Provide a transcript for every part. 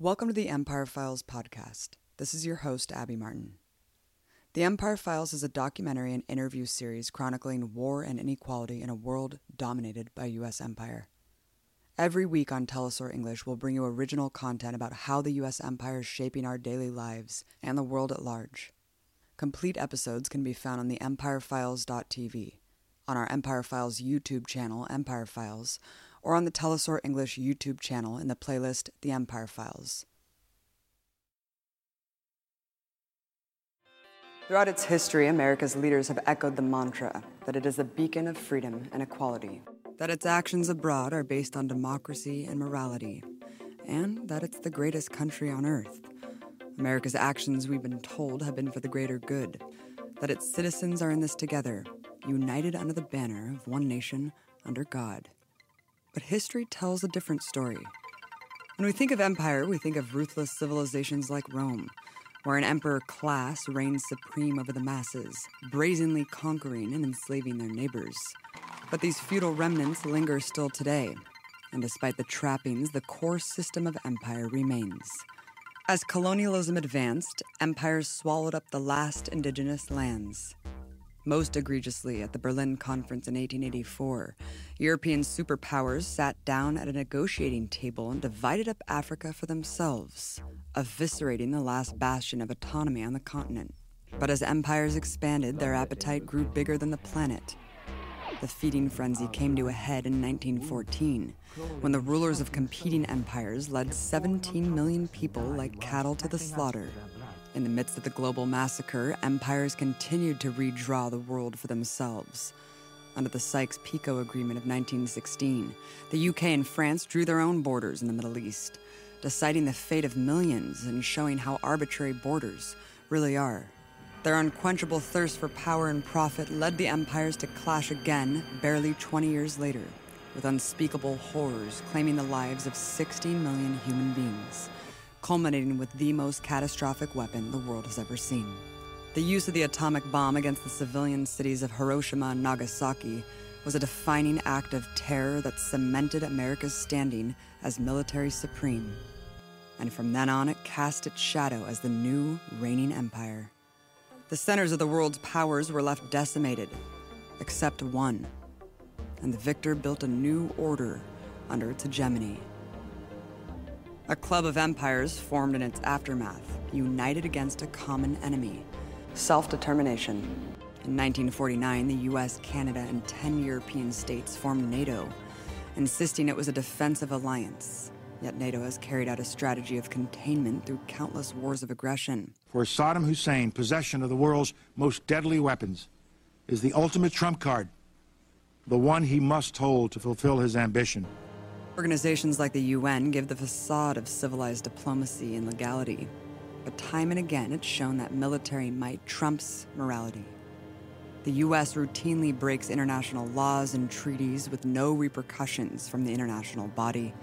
Welcome to the Empire Files podcast. This is your host, Abby Martin. The Empire Files is a documentary and interview series chronicling war and inequality in a world dominated by U.S. empire. Every week on Telesur English, we'll bring you original content about how the U.S. empire is shaping our daily lives and the world at large. Complete episodes can be found on the empirefiles.tv, on our Empire Files YouTube channel, Empire Files, or on the Telesur English YouTube channel in the playlist The Empire Files. Throughout its history, America's leaders have echoed the mantra that it is a beacon of freedom and equality that its actions abroad are based on democracy and morality, and that it's the greatest country on earth. America's actions, we've been told, have been for the greater good, that its citizens are in this together, united under the banner of one nation under God. But history tells a different story. When we think of empire, we think of ruthless civilizations like Rome, where an emperor class reigns supreme over the masses, brazenly conquering and enslaving their neighbors. But these feudal remnants linger still today, and despite the trappings, the core system of empire remains. As colonialism advanced, empires swallowed up the last indigenous lands. Most egregiously, at the Berlin Conference in 1884, European superpowers sat down at a negotiating table and divided up Africa for themselves, eviscerating the last bastion of autonomy on the continent. But as empires expanded, their appetite grew bigger than the planet, the feeding frenzy came to a head in 1914, when the rulers of competing empires led 17 million people like cattle to the slaughter. In the midst of the global massacre, empires continued to redraw the world for themselves. Under the Sykes Picot Agreement of 1916, the UK and France drew their own borders in the Middle East, deciding the fate of millions and showing how arbitrary borders really are. Their unquenchable thirst for power and profit led the empires to clash again barely 20 years later, with unspeakable horrors claiming the lives of 60 million human beings, culminating with the most catastrophic weapon the world has ever seen. The use of the atomic bomb against the civilian cities of Hiroshima and Nagasaki was a defining act of terror that cemented America's standing as military supreme. And from then on, it cast its shadow as the new reigning empire. The centers of the world's powers were left decimated, except one. And the victor built a new order under its hegemony. A club of empires formed in its aftermath, united against a common enemy self determination. In 1949, the US, Canada, and 10 European states formed NATO, insisting it was a defensive alliance. Yet NATO has carried out a strategy of containment through countless wars of aggression. For Saddam Hussein, possession of the world's most deadly weapons is the ultimate trump card, the one he must hold to fulfill his ambition. Organizations like the UN give the facade of civilized diplomacy and legality, but time and again it's shown that military might trumps morality. The US routinely breaks international laws and treaties with no repercussions from the international body.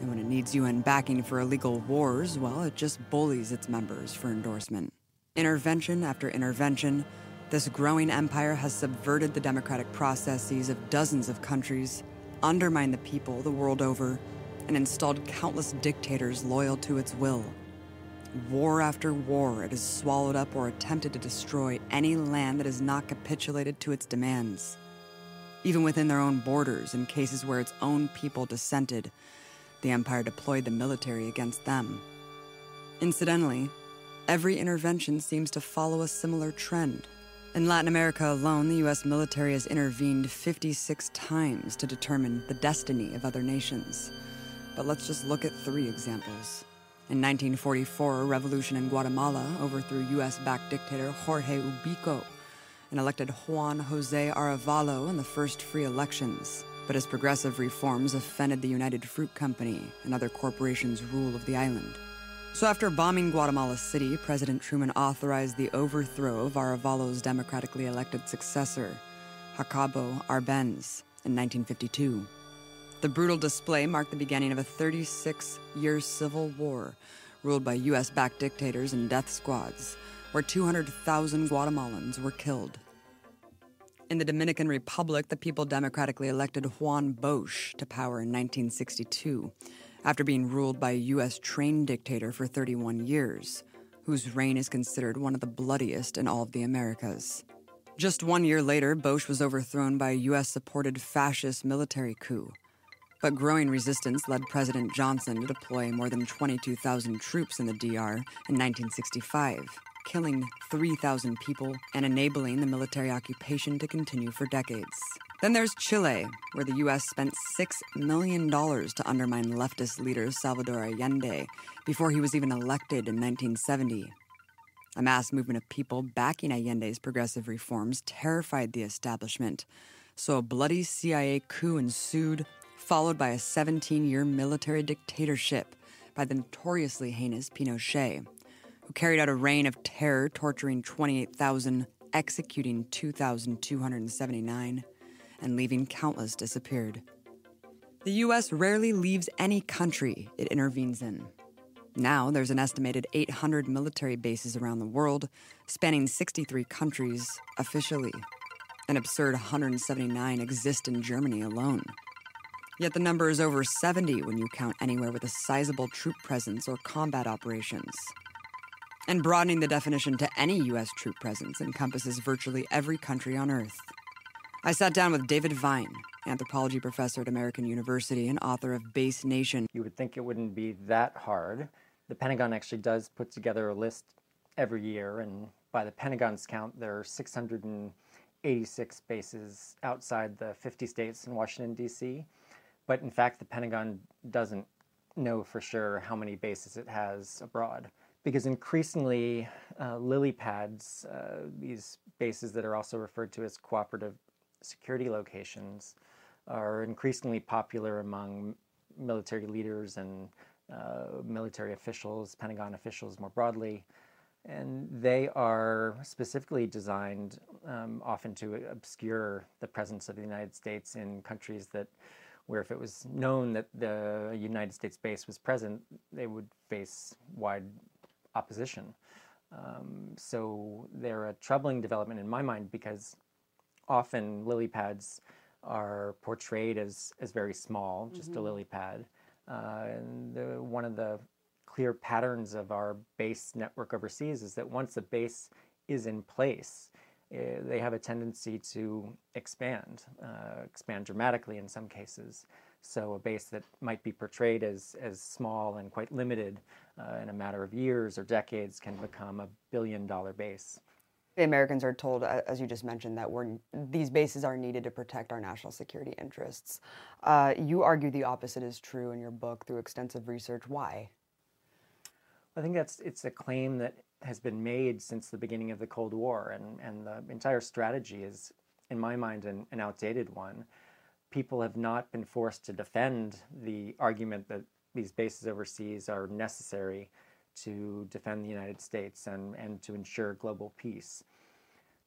And when it needs UN backing for illegal wars, well, it just bullies its members for endorsement. Intervention after intervention, this growing empire has subverted the democratic processes of dozens of countries, undermined the people the world over, and installed countless dictators loyal to its will. War after war, it has swallowed up or attempted to destroy any land that has not capitulated to its demands. Even within their own borders, in cases where its own people dissented, the Empire deployed the military against them. Incidentally, every intervention seems to follow a similar trend. In Latin America alone, the U.S. military has intervened 56 times to determine the destiny of other nations. But let's just look at three examples. In 1944, a revolution in Guatemala overthrew U.S. backed dictator Jorge Ubico and elected Juan Jose Arevalo in the first free elections but his progressive reforms offended the United Fruit Company and other corporations' rule of the island. So, after bombing Guatemala City, President Truman authorized the overthrow of Arevalo's democratically elected successor, Jacobo Arbenz, in 1952. The brutal display marked the beginning of a 36 year civil war ruled by U.S. backed dictators and death squads, where 200,000 Guatemalans were killed. In the Dominican Republic, the people democratically elected Juan Bosch to power in 1962 after being ruled by a U.S. trained dictator for 31 years, whose reign is considered one of the bloodiest in all of the Americas. Just one year later, Bosch was overthrown by a U.S. supported fascist military coup. But growing resistance led President Johnson to deploy more than 22,000 troops in the DR in 1965, killing 3,000 people and enabling the military occupation to continue for decades. Then there's Chile, where the U.S. spent $6 million to undermine leftist leader Salvador Allende before he was even elected in 1970. A mass movement of people backing Allende's progressive reforms terrified the establishment, so a bloody CIA coup ensued, followed by a 17 year military dictatorship by the notoriously heinous Pinochet, who carried out a reign of terror, torturing 28,000, executing 2,279, and leaving countless disappeared. The U.S. rarely leaves any country it intervenes in. Now, there's an estimated 800 military bases around the world, spanning 63 countries officially. An absurd 179 exist in Germany alone. Yet the number is over 70 when you count anywhere with a sizable troop presence or combat operations. And broadening the definition to any U.S. troop presence encompasses virtually every country on Earth. I sat down with David Vine, anthropology professor at American University and author of Base Nation. You would think it wouldn't be that hard the Pentagon actually does put together a list every year, and by the Pentagon's count, there are 686 bases outside the 50 states in Washington, D.C. But in fact, the Pentagon doesn't know for sure how many bases it has abroad. Because increasingly, uh, lily pads, uh, these bases that are also referred to as cooperative security locations, are increasingly popular among military leaders and uh, military officials, Pentagon officials more broadly. And they are specifically designed um, often to obscure the presence of the United States in countries that, where if it was known that the United States base was present, they would face wide opposition. Um, so they're a troubling development in my mind because often lily pads are portrayed as, as very small, just mm-hmm. a lily pad. Uh, and the, one of the clear patterns of our base network overseas is that once a base is in place, uh, they have a tendency to expand, uh, expand dramatically in some cases. So a base that might be portrayed as, as small and quite limited uh, in a matter of years or decades can become a billion dollar base. The Americans are told, as you just mentioned, that these bases are needed to protect our national security interests. Uh, you argue the opposite is true in your book through extensive research. Why? I think that's it's a claim that has been made since the beginning of the Cold War, and, and the entire strategy is, in my mind, an, an outdated one. People have not been forced to defend the argument that these bases overseas are necessary to defend the United States and, and to ensure global peace.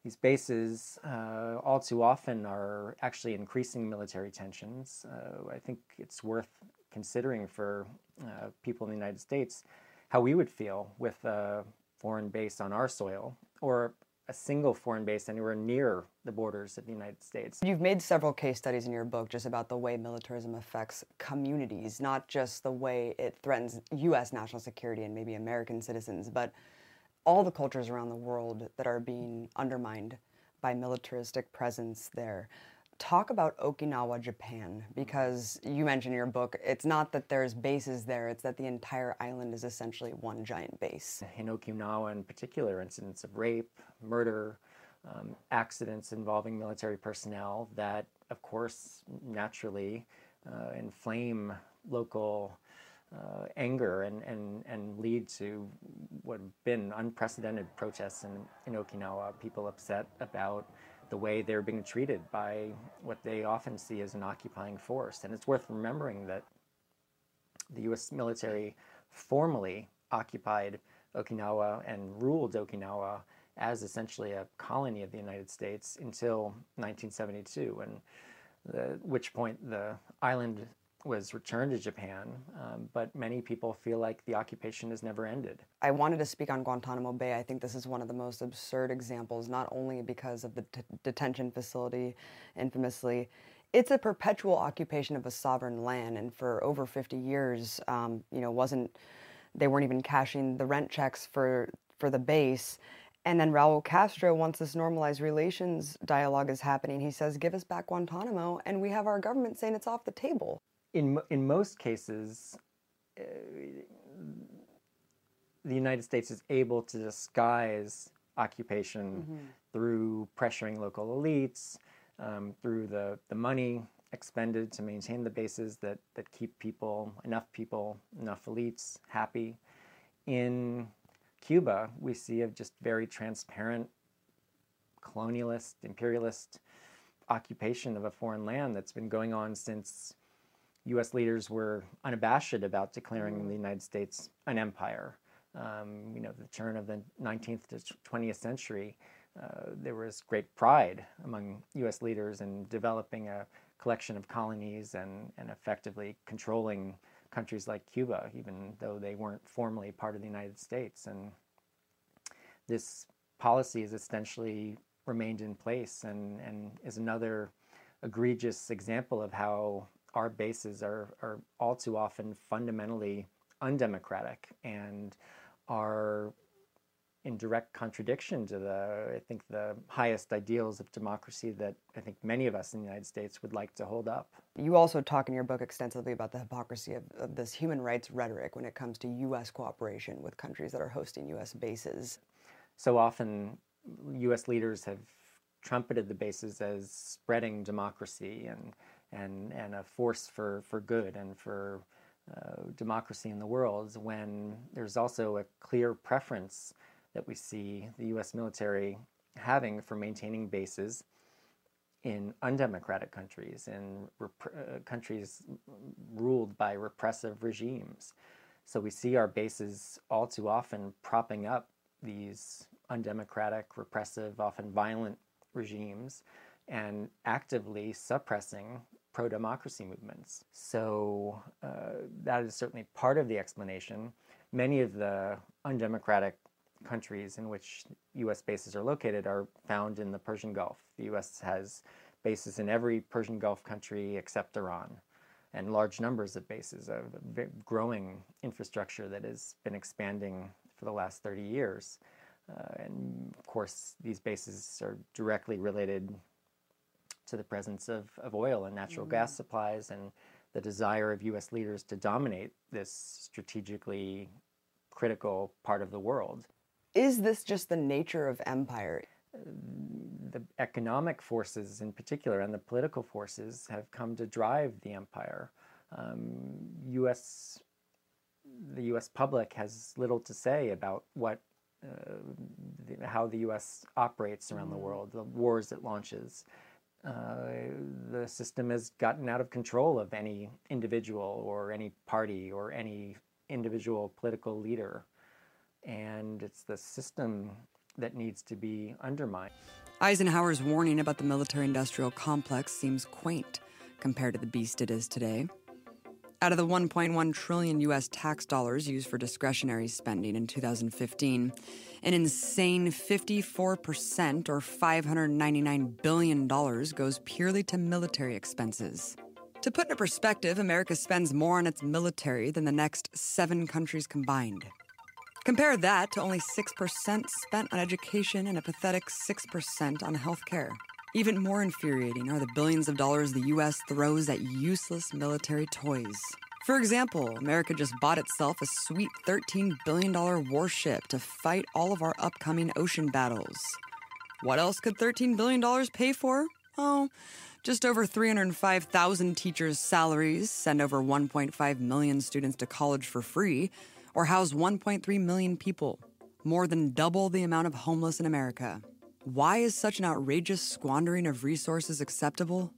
These bases, uh, all too often, are actually increasing military tensions. Uh, I think it's worth considering for uh, people in the United States how we would feel with a foreign base on our soil or a single foreign base anywhere near the borders of the United States. You've made several case studies in your book just about the way militarism affects communities, not just the way it threatens U.S. national security and maybe American citizens, but all the cultures around the world that are being undermined by militaristic presence there talk about Okinawa, Japan, because you mentioned in your book, it's not that there's bases there, it's that the entire island is essentially one giant base. In Okinawa, in particular, incidents of rape, murder, um, accidents involving military personnel that, of course, naturally uh, inflame local uh, anger and, and, and lead to what have been unprecedented protests in, in Okinawa. People upset about the way they're being treated by what they often see as an occupying force. And it's worth remembering that the US military formally occupied Okinawa and ruled Okinawa as essentially a colony of the United States until 1972, and at which point the island was returned to Japan, um, but many people feel like the occupation has never ended. I wanted to speak on Guantanamo Bay. I think this is one of the most absurd examples, not only because of the detention facility, infamously, It's a perpetual occupation of a sovereign land, and for over 50 years, um, you know, wasn't they weren't even cashing the rent checks for for the base. And then Raul Castro, once this normalized relations dialogue is happening, he says, "Give us back Guantanamo," and we have our government saying it's off the table. In in most cases, uh, the United States is able to disguise occupation mm-hmm. through pressuring local elites, um, through the, the money expended to maintain the bases that, that keep people, enough people, enough elites happy. In Cuba, we see a just very transparent colonialist, imperialist occupation of a foreign land that's been going on since U.S. leaders were unabashed about declaring the United States an empire. Um, you know, the turn of the 19th to 20th century, uh, there was great pride among U.S. leaders in developing a collection of colonies and, and effectively controlling countries like Cuba, even though they weren't formally part of the United States. And this policy has essentially remained in place and, and is another egregious example of how our bases are, are all too often fundamentally undemocratic and are in direct contradiction to the, I think, the highest ideals of democracy that I think many of us in the United States would like to hold up. You also talk in your book extensively about the hypocrisy of, of this human rights rhetoric when it comes to U.S. cooperation with countries that are hosting U.S. bases. So often, U.S. leaders have trumpeted the bases as spreading democracy and, and, and a force for, for good and for uh, democracy in the world when there's also a clear preference that we see the U.S. military having for maintaining bases in undemocratic countries, in rep- uh, countries ruled by repressive regimes. So we see our bases all too often propping up these undemocratic, repressive, often violent regimes and actively suppressing pro democracy movements. So uh, that is certainly part of the explanation. Many of the undemocratic countries in which U.S. bases are located are found in the Persian Gulf. The U.S. has bases in every Persian Gulf country except Iran, and large numbers of bases, a growing infrastructure that has been expanding for the last 30 years. Uh, and of course, these bases are directly related to the presence of, of oil and natural mm-hmm. gas supplies and the desire of U.S. leaders to dominate this strategically critical part of the world. Is this just the nature of empire? The economic forces, in particular, and the political forces have come to drive the empire. Um, U.S. The U.S. public has little to say about what uh, the, how the U.S. operates around the mm. world, the wars it launches. The system has gotten out of control of any individual or any party or any individual political leader and it's the system that needs to be undermined. Eisenhower's warning about the military industrial complex seems quaint compared to the beast it is today. Out of the 1.1 trillion US tax dollars used for discretionary spending in 2015, an insane 54% or $599 billion goes purely to military expenses. To put into perspective, America spends more on its military than the next seven countries combined. Compare that to only 6% spent on education and a pathetic 6% on healthcare. Even more infuriating are the billions of dollars the US throws at useless military toys. For example, America just bought itself a sweet $13 billion warship to fight all of our upcoming ocean battles. What else could $13 billion pay for? Oh, just over 305,000 teachers' salaries, send over 1.5 million students to college for free, or house 1.3 million people, more than double the amount of homeless in America. Why is such an outrageous squandering of resources acceptable?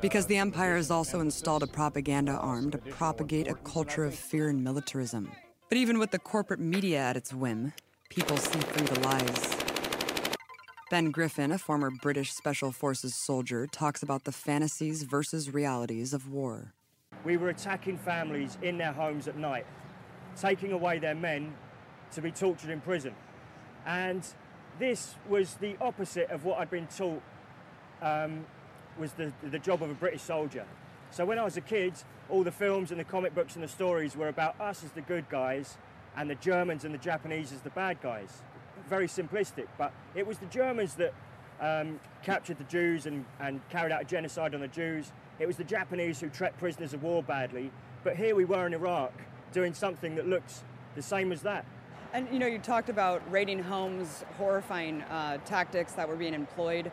Because the empire has also installed a propaganda arm to propagate a culture of fear and militarism. But even with the corporate media at its whim, people see through the lies. Ben Griffin, a former British Special Forces soldier, talks about the fantasies versus realities of war. We were attacking families in their homes at night taking away their men to be tortured in prison. And this was the opposite of what I'd been taught um, was the, the job of a British soldier. So when I was a kid, all the films and the comic books and the stories were about us as the good guys and the Germans and the Japanese as the bad guys. Very simplistic, but it was the Germans that um, captured the Jews and, and carried out a genocide on the Jews. It was the Japanese who treated prisoners of war badly. But here we were in Iraq doing something that looks the same as that. And you know, you talked about raiding homes, horrifying uh, tactics that were being employed.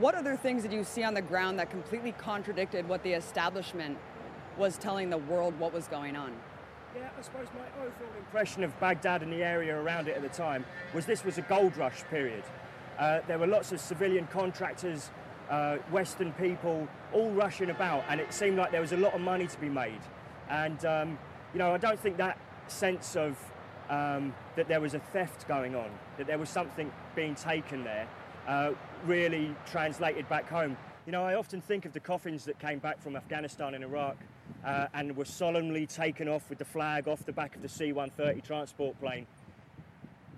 What other things did you see on the ground that completely contradicted what the establishment was telling the world what was going on? Yeah, I suppose my overall impression of Baghdad and the area around it at the time was this was a gold rush period. Uh, there were lots of civilian contractors, uh, Western people, all rushing about, and it seemed like there was a lot of money to be made. And um, you know, I don't think that sense of um, that there was a theft going on, that there was something being taken there, uh, really translated back home. You know, I often think of the coffins that came back from Afghanistan and Iraq uh, and were solemnly taken off with the flag off the back of the C 130 transport plane.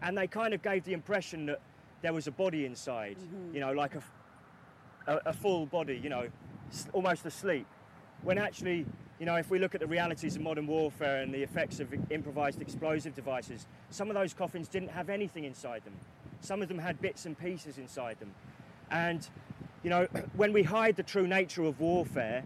And they kind of gave the impression that there was a body inside, mm-hmm. you know, like a, a, a, full body, you know, almost asleep. When actually, you know, if we look at the realities of modern warfare and the effects of improvised explosive devices, some of those coffins didn't have anything inside them. Some of them had bits and pieces inside them. And, you know, when we hide the true nature of warfare,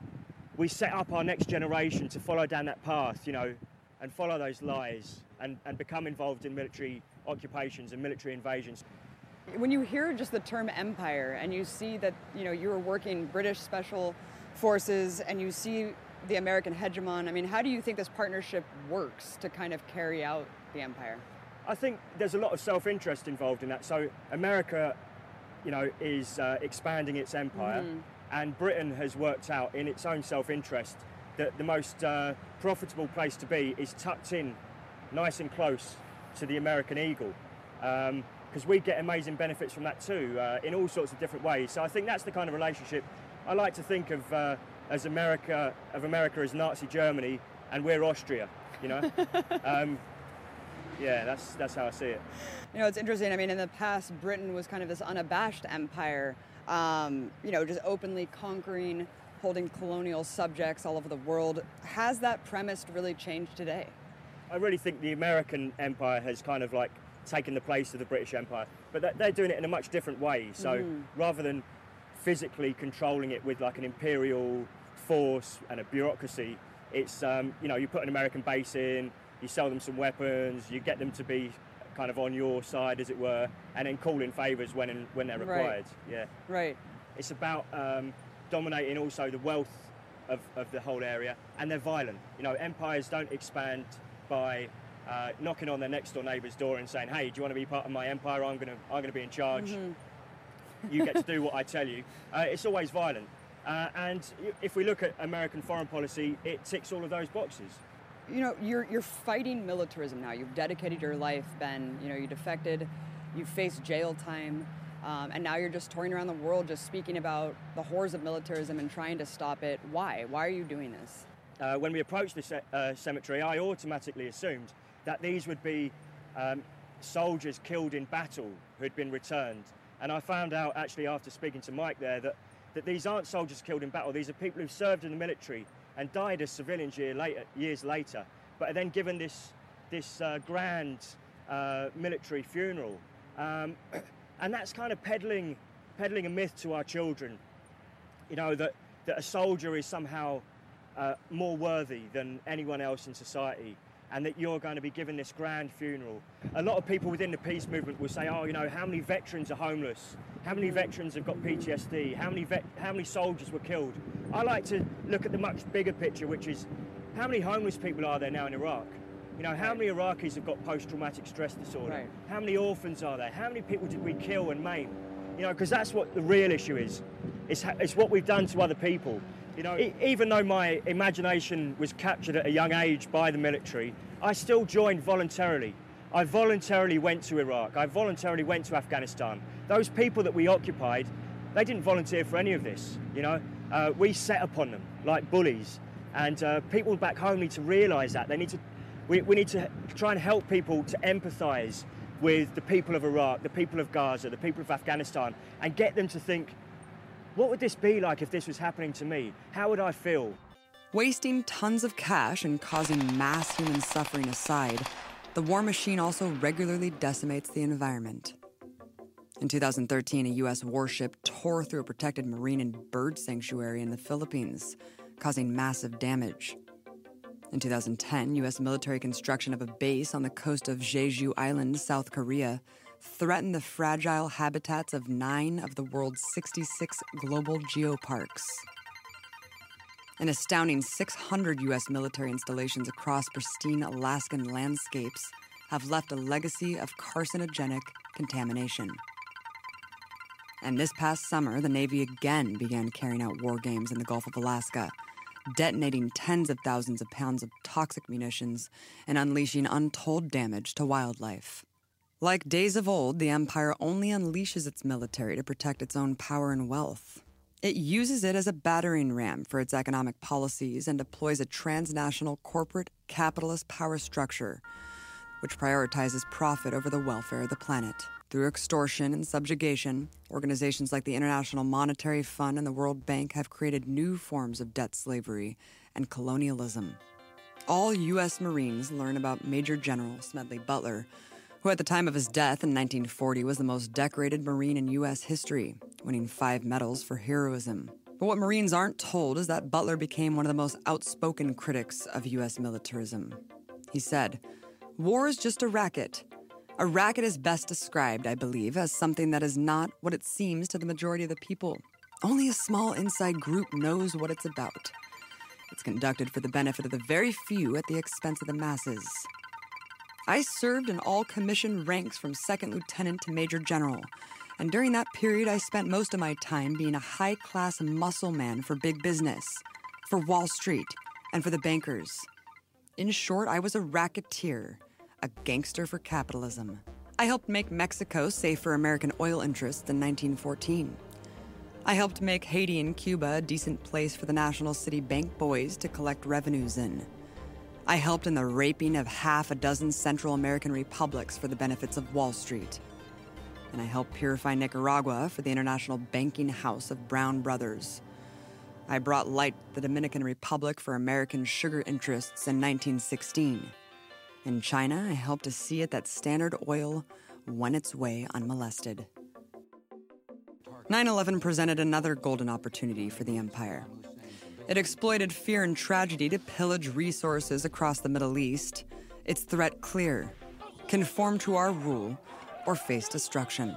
we set up our next generation to follow down that path, you know, and follow those lies and, and become involved in military occupations and military invasions. When you hear just the term empire and you see that, you know, you were working British special forces and you see the American hegemon, I mean, how do you think this partnership works to kind of carry out the empire? I think there's a lot of self-interest involved in that. So America, you know, is uh, expanding its empire, mm-hmm. and Britain has worked out in its own self-interest that the most uh, profitable place to be is tucked in, nice and close to the American eagle. Um, because we get amazing benefits from that too uh, in all sorts of different ways. So I think that's the kind of relationship I like to think of uh, as America of America as Nazi Germany, and we're Austria. You know, um, yeah, that's that's how I see it. You know, it's interesting. I mean, in the past, Britain was kind of this unabashed empire. Um, you know, just openly conquering, holding colonial subjects all over the world. Has that premise really changed today? I really think the American empire has kind of like taken the place of the British Empire, but they're doing it in a much different way. So mm. rather than physically controlling it with like an imperial force and a bureaucracy, it's um, you know you put an American base in, you sell them some weapons, you get them to be kind of on your side, as it were, and then call in favours when in, when they're required. Right. Yeah. Right. It's about um, dominating also the wealth of, of the whole area, and they're violent. You know, empires don't expand by uh, knocking on their next door neighbour's door and saying, "Hey, do you want to be part of my empire? I'm gonna I'm gonna be in charge. Mm-hmm. You get to do what I tell you." Uh, it's always violent, uh, and if we look at American foreign policy, it ticks all of those boxes. You know, you're you're fighting militarism now. You've dedicated your life, Ben. You know, you defected, you faced jail time. Um, and now you're just touring around the world just speaking about the horrors of militarism and trying to stop it. Why? Why are you doing this? Uh, when we approached the ce- uh, cemetery, I automatically assumed that these would be um, soldiers killed in battle who'd been returned. And I found out actually after speaking to Mike there that, that these aren't soldiers killed in battle, these are people who've served in the military and died as civilians year later, years later, but are then given this, this uh, grand uh, military funeral. Um, and that's kind of peddling, peddling a myth to our children, you know, that, that a soldier is somehow uh, more worthy than anyone else in society and that you're going to be given this grand funeral. A lot of people within the peace movement will say, oh, you know, how many veterans are homeless? How many veterans have got PTSD? How many, vet- how many soldiers were killed? I like to look at the much bigger picture, which is how many homeless people are there now in Iraq? You know, how many Iraqis have got post-traumatic stress disorder? Right. How many orphans are there? How many people did we kill and maim? You know, because that's what the real issue is. It's, it's what we've done to other people. You know, e- even though my imagination was captured at a young age by the military, I still joined voluntarily. I voluntarily went to Iraq. I voluntarily went to Afghanistan. Those people that we occupied, they didn't volunteer for any of this. You know, uh, we set upon them like bullies, and uh, people back home need to realise that they need to. We, we need to try and help people to empathise with the people of Iraq, the people of Gaza, the people of Afghanistan, and get them to think What would this be like if this was happening to me? How would I feel? Wasting tons of cash and causing mass human suffering aside, the war machine also regularly decimates the environment. In 2013, a U.S. warship tore through a protected marine and bird sanctuary in the Philippines, causing massive damage. In 2010, U.S. military construction of a base on the coast of Jeju Island, South Korea, threatened the fragile habitats of nine of the world's 66 global geoparks. An astounding 600 U.S. military installations across pristine Alaskan landscapes have left a legacy of carcinogenic contamination. And this past summer, the Navy again began carrying out war games in the Gulf of Alaska, detonating tens of thousands of pounds of toxic munitions and unleashing untold damage to wildlife. Like days of old, the Empire only unleashes its military to protect its own power and wealth. It uses it as a battering ram for its economic policies and deploys a transnational corporate capitalist power structure, which prioritizes profit over the welfare of the planet. Through extortion and subjugation, organizations like the International Monetary Fund and the World Bank have created new forms of debt slavery and colonialism. All U.S. Marines learn about Major General Smedley Butler, who at the time of his death in 1940 was the most decorated Marine in U.S. history, winning five medals for heroism. But what Marines aren't told is that Butler became one of the most outspoken critics of U.S. militarism. He said, War is just a racket. A racket is best described, I believe, as something that is not what it seems to the majority of the people. Only a small inside group knows what it's about. It's conducted for the benefit of the very few at the expense of the masses. I served in all commissioned ranks from second lieutenant to major general, and during that period, I spent most of my time being a high class muscle man for big business, for Wall Street, and for the bankers. In short, I was a racketeer, a gangster for capitalism. I helped make Mexico safe for American oil interests in 1914. I helped make Haiti and Cuba a decent place for the National City Bank boys to collect revenues in. I helped in the raping of half a dozen Central American republics for the benefits of Wall Street. And I helped purify Nicaragua for the International Banking House of Brown Brothers. I brought light to the Dominican Republic for American sugar interests in 1916. In China, I helped to see it that Standard Oil won its way unmolested. 9 11 presented another golden opportunity for the empire. It exploited fear and tragedy to pillage resources across the Middle East, its threat clear conform to our rule or face destruction.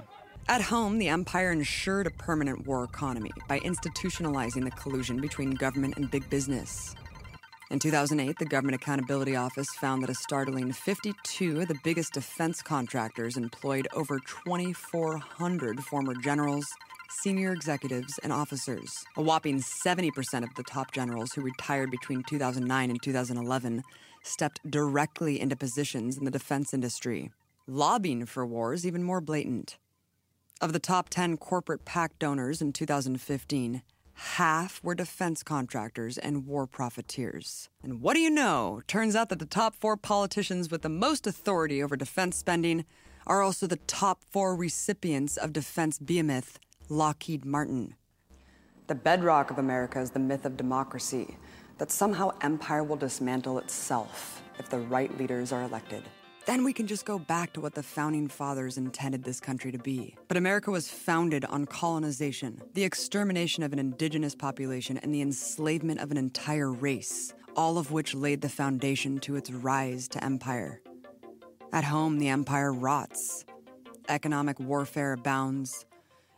At home, the empire ensured a permanent war economy by institutionalizing the collusion between government and big business. In 2008, the Government Accountability Office found that a startling 52 of the biggest defense contractors employed over 2,400 former generals, senior executives, and officers. A whopping 70% of the top generals who retired between 2009 and 2011 stepped directly into positions in the defense industry. Lobbying for war is even more blatant. Of the top 10 corporate PAC donors in 2015, half were defense contractors and war profiteers. And what do you know? Turns out that the top four politicians with the most authority over defense spending are also the top four recipients of defense behemoth Lockheed Martin. The bedrock of America is the myth of democracy, that somehow empire will dismantle itself if the right leaders are elected. Then we can just go back to what the founding fathers intended this country to be. But America was founded on colonization, the extermination of an indigenous population, and the enslavement of an entire race, all of which laid the foundation to its rise to empire. At home, the empire rots. Economic warfare abounds.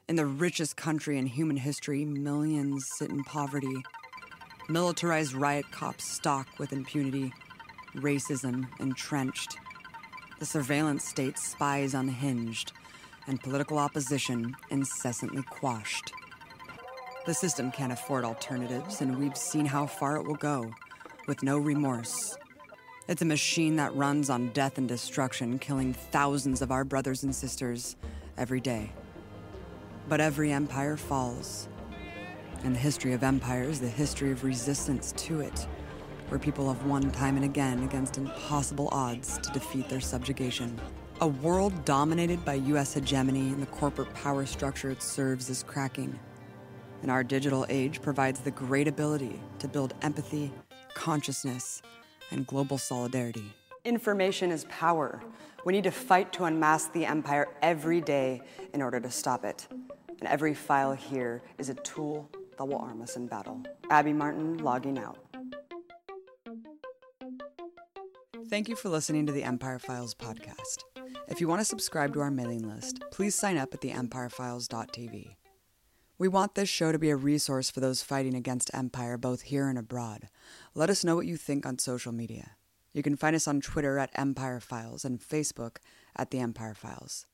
In the richest country in human history, millions sit in poverty. Militarized riot cops stalk with impunity. Racism entrenched. The surveillance state spies unhinged, and political opposition incessantly quashed. The system can't afford alternatives, and we've seen how far it will go, with no remorse. It's a machine that runs on death and destruction, killing thousands of our brothers and sisters every day. But every empire falls. And the history of empire is the history of resistance to it where people have won time and again against impossible odds to defeat their subjugation. A world dominated by U.S. hegemony and the corporate power structure it serves is cracking. And our digital age provides the great ability to build empathy, consciousness, and global solidarity. Information is power. We need to fight to unmask the empire every day in order to stop it. And every file here is a tool that will arm us in battle. Abby Martin logging out. Thank you for listening to the Empire Files podcast. If you want to subscribe to our mailing list, please sign up at the empirefiles.tv. We want this show to be a resource for those fighting against empire both here and abroad. Let us know what you think on social media. You can find us on Twitter at Empire Files and Facebook at The Empire Files.